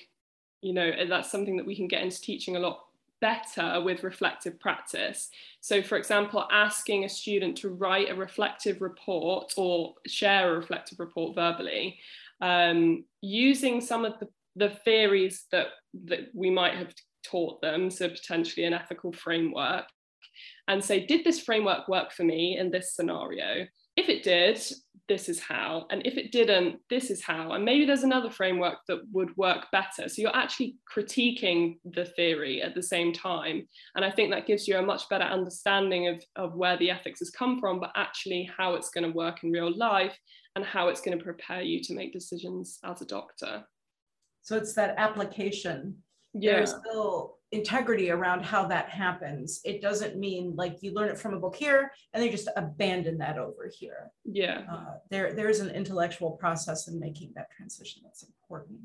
Speaker 4: you know that's something that we can get into teaching a lot better with reflective practice. So for example asking a student to write a reflective report or share a reflective report verbally um, using some of the, the theories that that we might have taught them so potentially an ethical framework and say did this framework work for me in this scenario? If it did this is how and if it didn't this is how. And maybe there's another framework that would work better. So you're actually critiquing the theory at the same time. And i think that gives you a much better understanding of, of where the ethics has come from but actually how it's going to work in real life and how it's going to prepare you to make decisions as a doctor.
Speaker 6: So it's that application.
Speaker 4: Yeah.
Speaker 6: there's still integrity around how that happens. It doesn't mean like you learn it from a book here and they just abandon that over here.
Speaker 4: yeah
Speaker 6: Uh, there, there's an intellectual process in making that transition that's important.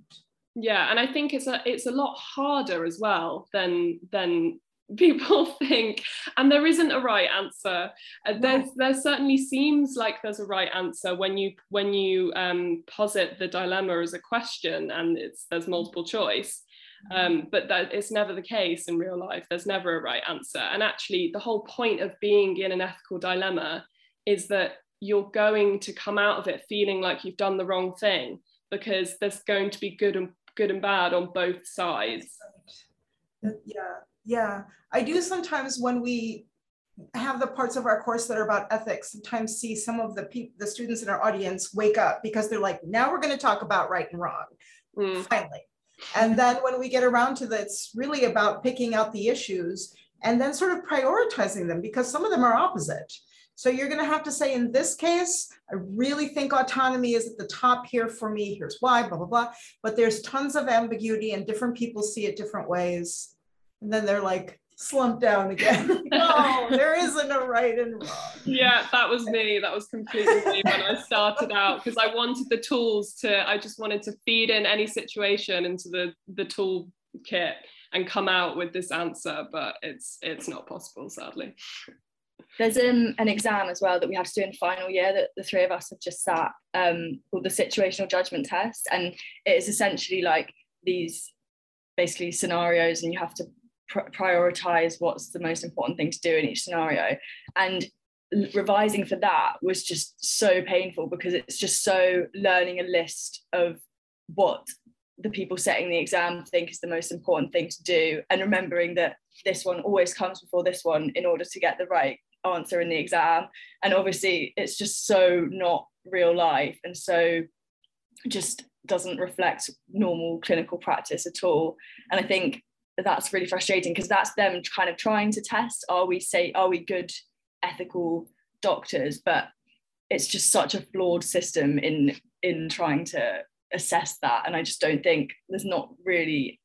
Speaker 4: yeah and i think it's a it's a lot harder as well than than people think and there isn't a right answer Uh, there's there certainly seems like there's a right answer when you when you um, posit the dilemma as a question and it's there's multiple choice um, but that it's never the case in real life. There's never a right answer. And actually the whole point of being in an ethical dilemma is that you're going to come out of it feeling like you've done the wrong thing because there's going to be good and good and bad on both sides.
Speaker 6: Yeah, yeah. I do sometimes when we have the parts of our course that are about ethics, sometimes see some of the people, the students in our audience wake up because they're like, now we're going to talk about right and wrong,
Speaker 4: Mm,
Speaker 6: finally. And then when we get around to that, it's really about picking out the issues and then sort of prioritizing them because some of them are opposite. So you're going to have to say, in this case, I really think autonomy is at the top here for me. Here's why, blah, blah, blah. But there's tons of ambiguity and different people see it different ways. And then they're like slumped down again. no, there isn't a right and wrong.
Speaker 4: yeah that was me that was completely me when i started out because i wanted the tools to i just wanted to feed in any situation into the the tool kit and come out with this answer but it's it's not possible sadly
Speaker 5: There's um, an exam as well that we have to do in final year that the three of us have just sat um, called the situational judgment test. And it is essentially like these basically scenarios, and you have to pr- prioritize what's the most important thing to do in each scenario. And revising for that was just so painful because it's just so learning a list of what the people setting the exam think is the most important thing to do and remembering that this one always comes before this one in order to get the right answer in the exam and obviously it's just so not real life and so just doesn't reflect normal clinical practice at all and i think that's really frustrating because that's them kind of trying to test are we say are we good ethical doctors? But it's just such a flawed system in in trying to assess that and i just don't think there's not really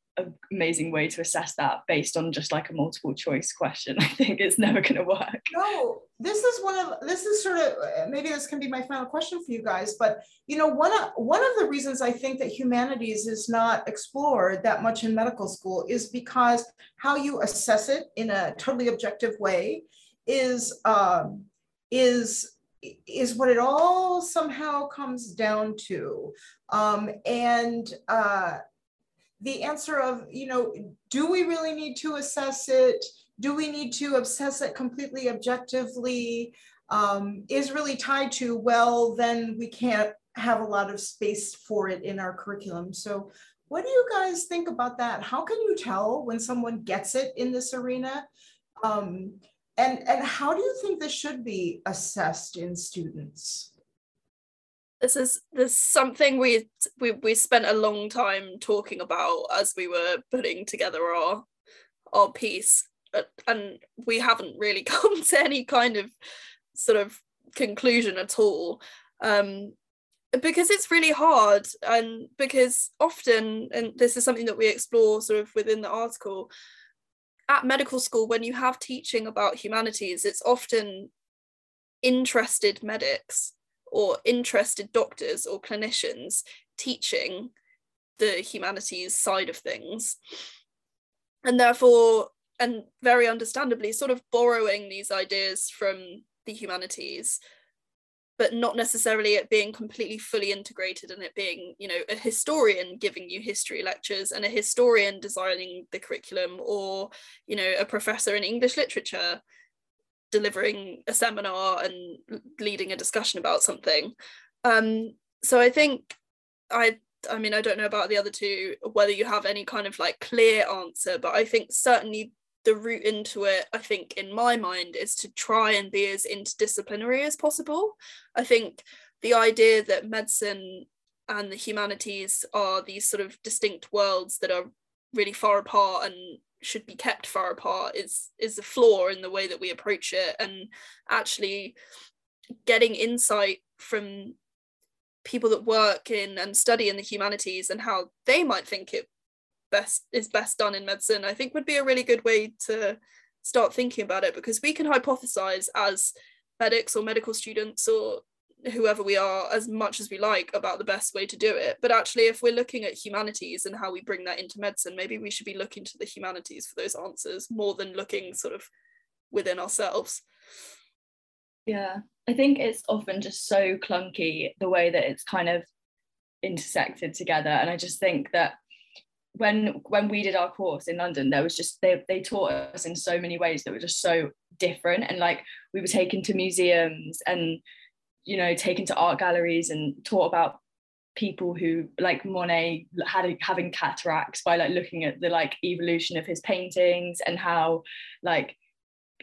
Speaker 5: amazing way to assess that based on just like a multiple choice question i think it's never going to work
Speaker 6: No, this is one of this is sort of uh, maybe this can be my final question for you guys. But you know, one of one of the reasons I think that humanities is not explored that much in medical school is because how you assess it in a totally objective way is um, is is what it all somehow comes down to. Um, and uh, the answer of you know, do we really need to assess it? do we need to assess it completely objectively um, is really tied to, well, then we can't have a lot of space for it in our curriculum. So what do you guys think about that? How can you tell when someone gets it in this arena? Um, and, and how do you think this should be assessed in students?
Speaker 2: This is there's something we we we spent a long time talking about as we were putting together our our piece and we haven't really come to any kind of sort of conclusion at all. Um, because it's really hard and because often and this is something that we explore sort of within the article at medical school when you have teaching about humanities it's often interested medics or interested doctors or clinicians teaching the humanities side of things. And therefore and very understandably sort of borrowing these ideas from the humanities but not necessarily it being completely fully integrated and it being you know a historian giving you history lectures and a historian designing the curriculum or you know a professor in english literature delivering a seminar and leading a discussion about something um, so i think i i mean i don't know about the other two whether you have any kind of like clear answer but i think certainly the route into it, I think, in my mind, is to try and be as interdisciplinary as possible. I think the idea that medicine and the humanities are these sort of distinct worlds that are really far apart and should be kept far apart is is a flaw in the way that we approach it. And actually getting insight from people that work in and study in the humanities and how they might think it best is best done in medicine i think would be a really good way to start thinking about it because we can hypothesize as medics or medical students or whoever we are as much as we like about the best way to do it. But actually if we're looking at humanities and how we bring that into medicine maybe we should be looking to the humanities for those answers more than looking sort of within ourselves.
Speaker 5: Yeah i think it's often just so clunky the way that it's kind of intersected together. And i just think that when when we did our course in London, there was just they they taught us in so many ways that were just so different. And like we were taken to museums and you know taken to art galleries and taught about people who like Monet had having cataracts by like looking at the like evolution of his paintings and how like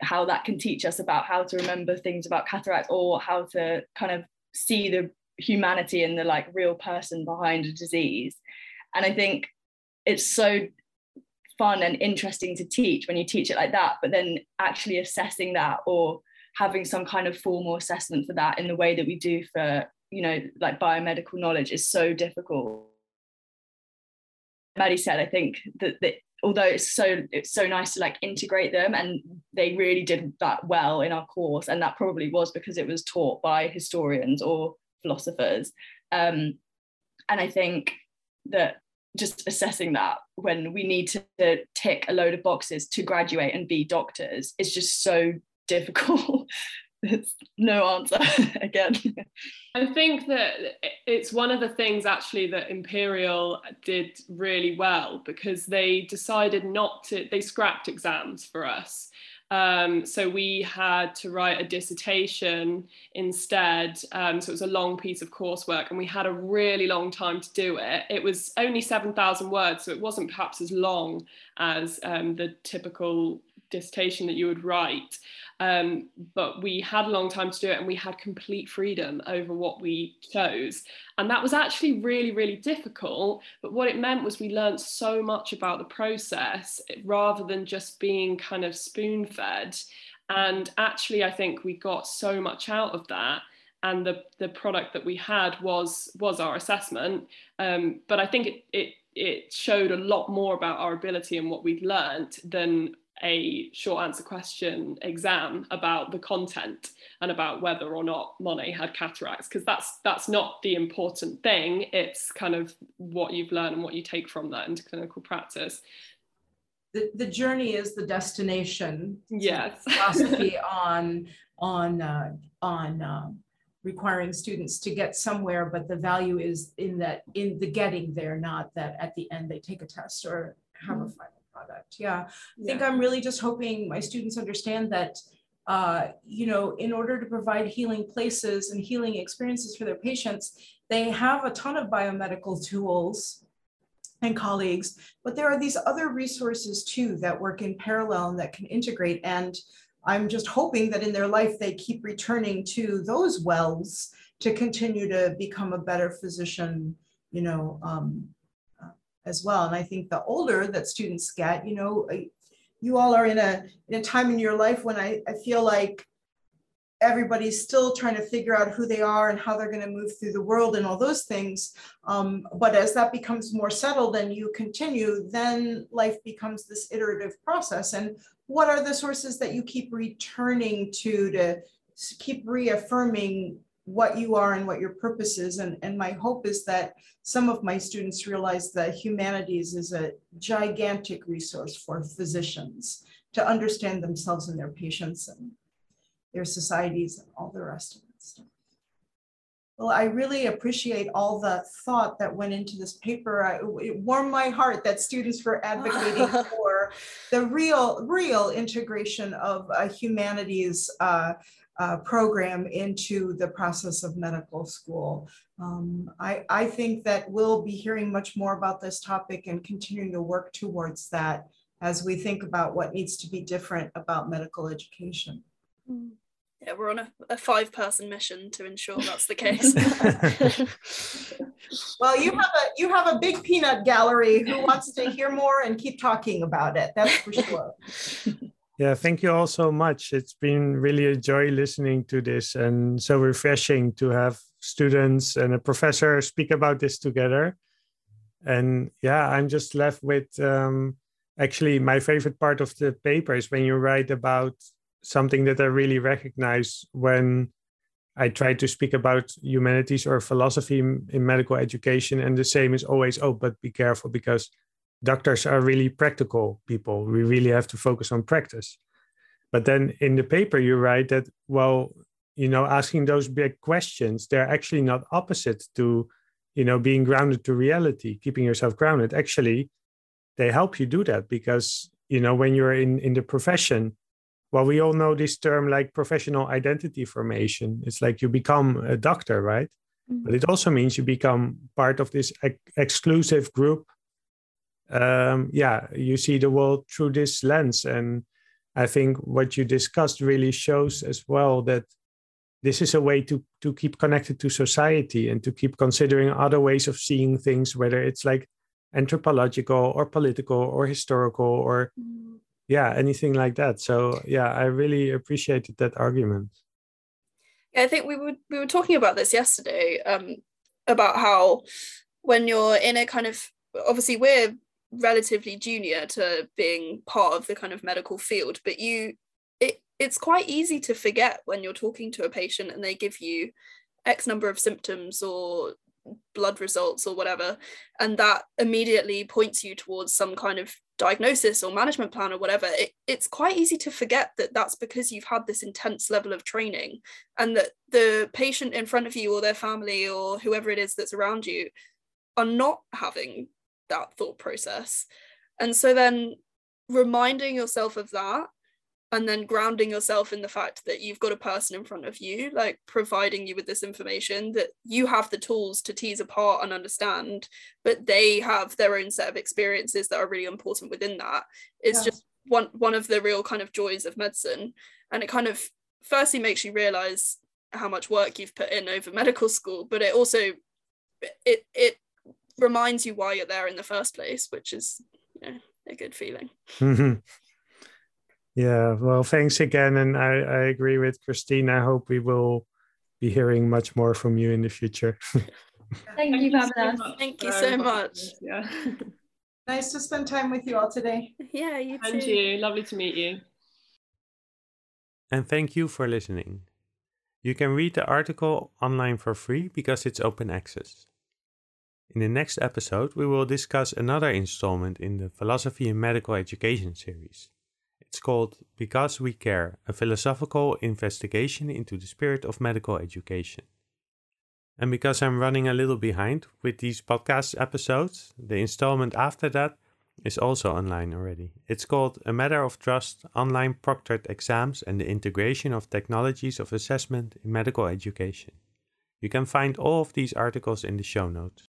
Speaker 5: how that can teach us about how to remember things about cataracts or how to kind of see the humanity and the like real person behind a disease. And i think it's so fun and interesting to teach when you teach it like that but then actually assessing that or having some kind of formal assessment for that in the way that we do for you know like biomedical knowledge is so difficult. Maddie said i think that, that although it's so it's so nice to like integrate them and they really did that well in our course and that probably was because it was taught by historians or philosophers um, and i think that just assessing that when we need to tick a load of boxes to graduate and be doctors is just so difficult. There's no answer again.
Speaker 4: I think that it's one of the things actually that Imperial did really well because they decided not to, they scrapped exams for us. Um, so we had to write a dissertation instead. Um, so it was a long piece of coursework, and we had a really long time to do it. It was only 7,000 words, so it wasn't perhaps as long as um, the typical dissertation that you would write. Um, but we had a long time to do it and we had complete freedom over what we chose. And that was actually really, really difficult. But what it meant was we learned so much about the process rather than just being kind of spoon fed. And actually, I think we got so much out of that and the the product that we had was was our assessment um, but I think it, it it showed a lot more about our ability and what we'd learned than a short answer question exam about the content and about whether or not Monet had cataracts because that's that's not the important thing. It's kind of what you've learned and what you take from that into clinical practice.
Speaker 6: The, the journey is the destination
Speaker 4: yes.
Speaker 6: philosophy on on uh, on uh, requiring students to get somewhere but the value is in that in the getting there not that at the end they take a test or have mm-hmm. a final product. Yeah, I think I'm really just hoping my students understand that, uh, you know, in order to provide healing places and healing experiences for their patients, they have a ton of biomedical tools and colleagues, but there are these other resources too that work in parallel and that can integrate. And I'm just hoping that in their life they keep returning to those wells to continue to become a better physician, you know, um, as well. And I think the older that students get, you know, you all are in a, in a time in your life when I, I feel like everybody's still trying to figure out who they are and how they're going to move through the world and all those things. Um, but as that becomes more settled and you continue, then life becomes this iterative process. And what are the sources that you keep returning to to keep reaffirming what you are and what your purpose is. And, and my hope is that some of my students realize that humanities is a gigantic resource for physicians to understand themselves and their patients and their societies and all the rest of that stuff. Well, I really appreciate all the thought that went into this paper. I, it warmed my heart that students were advocating for the real, real integration of uh, humanities uh, uh, program into the process of medical school. Um, I, I think that we'll be hearing much more about this topic and continuing to work towards that as we think about what needs to be different about medical education.
Speaker 2: Mm. Yeah, we're on a, a five person mission to ensure that's the case.
Speaker 6: well, you have a you have a big peanut gallery who wants to hear more and keep talking about it. That's for sure.
Speaker 3: Yeah, thank you all so much. It's been really a joy listening to this and so refreshing to have students and a professor speak about this together. And yeah, I'm just left with um, actually my favorite part of the paper is when you write about something that I really recognize when I try to speak about humanities or philosophy in, medical education. And the same is always, oh, but be careful because doctors are really practical people. We really have to focus on practice. But then in the paper, you write that, well, you know, asking those big questions, they're actually not opposite to, you know, being grounded to reality, keeping yourself grounded. Actually, they help you do that because, you know, when you're in, in the profession, well, we all know this term like professional identity formation. It's like you become a doctor, right? Mm-hmm. But it also means you become part of this ex- exclusive group um, yeah, you see the world through this lens. And I think what you discussed really shows as well that this is a way to to keep connected to society and to keep considering other ways of seeing things, whether it's like anthropological or political or historical or mm. yeah, anything like that. So yeah, I really appreciated that argument.
Speaker 2: Yeah, I think we were we were talking about this yesterday, um, about how when you're in a kind of obviously we're relatively junior to being part of the kind of medical field but you it it's quite easy to forget when you're talking to a patient and they give you x number of symptoms or blood results or whatever and that immediately points you towards some kind of diagnosis or management plan or whatever it, it's quite easy to forget that that's because you've had this intense level of training and that the patient in front of you or their family or whoever it is that's around you are not having that thought process. And so then reminding yourself of that and then grounding yourself in the fact that you've got a person in front of you, like providing you with this information that you have the tools to tease apart and understand, but they have their own set of experiences that are really important within that. It's yeah. just one one of the real kind of joys of medicine. And it kind of firstly makes you realize how much work you've put in over medical school, but it also it it reminds you why you're there in the first place, which is you know, a good feeling.
Speaker 3: Yeah, well, thanks again. And I, I agree with Christine. I hope we will be hearing much more from you in the future.
Speaker 2: Thank, you, Pamela. So Thank you so much.
Speaker 6: Yeah. nice to spend time with you all today.
Speaker 2: Yeah, you too.
Speaker 4: And you. Lovely to meet you.
Speaker 1: And thank you for listening. You can read the article online for free because it's open access. In the next episode, we will discuss another installment in the Philosophy in Medical Education series. It's called Because We Care A Philosophical Investigation into the Spirit of Medical Education. And because I'm running a little behind with these podcast episodes, the installment after that is also online already. It's called A Matter of Trust Online Proctored Exams and the Integration of Technologies of Assessment in Medical Education. You can find all of these articles in the show notes.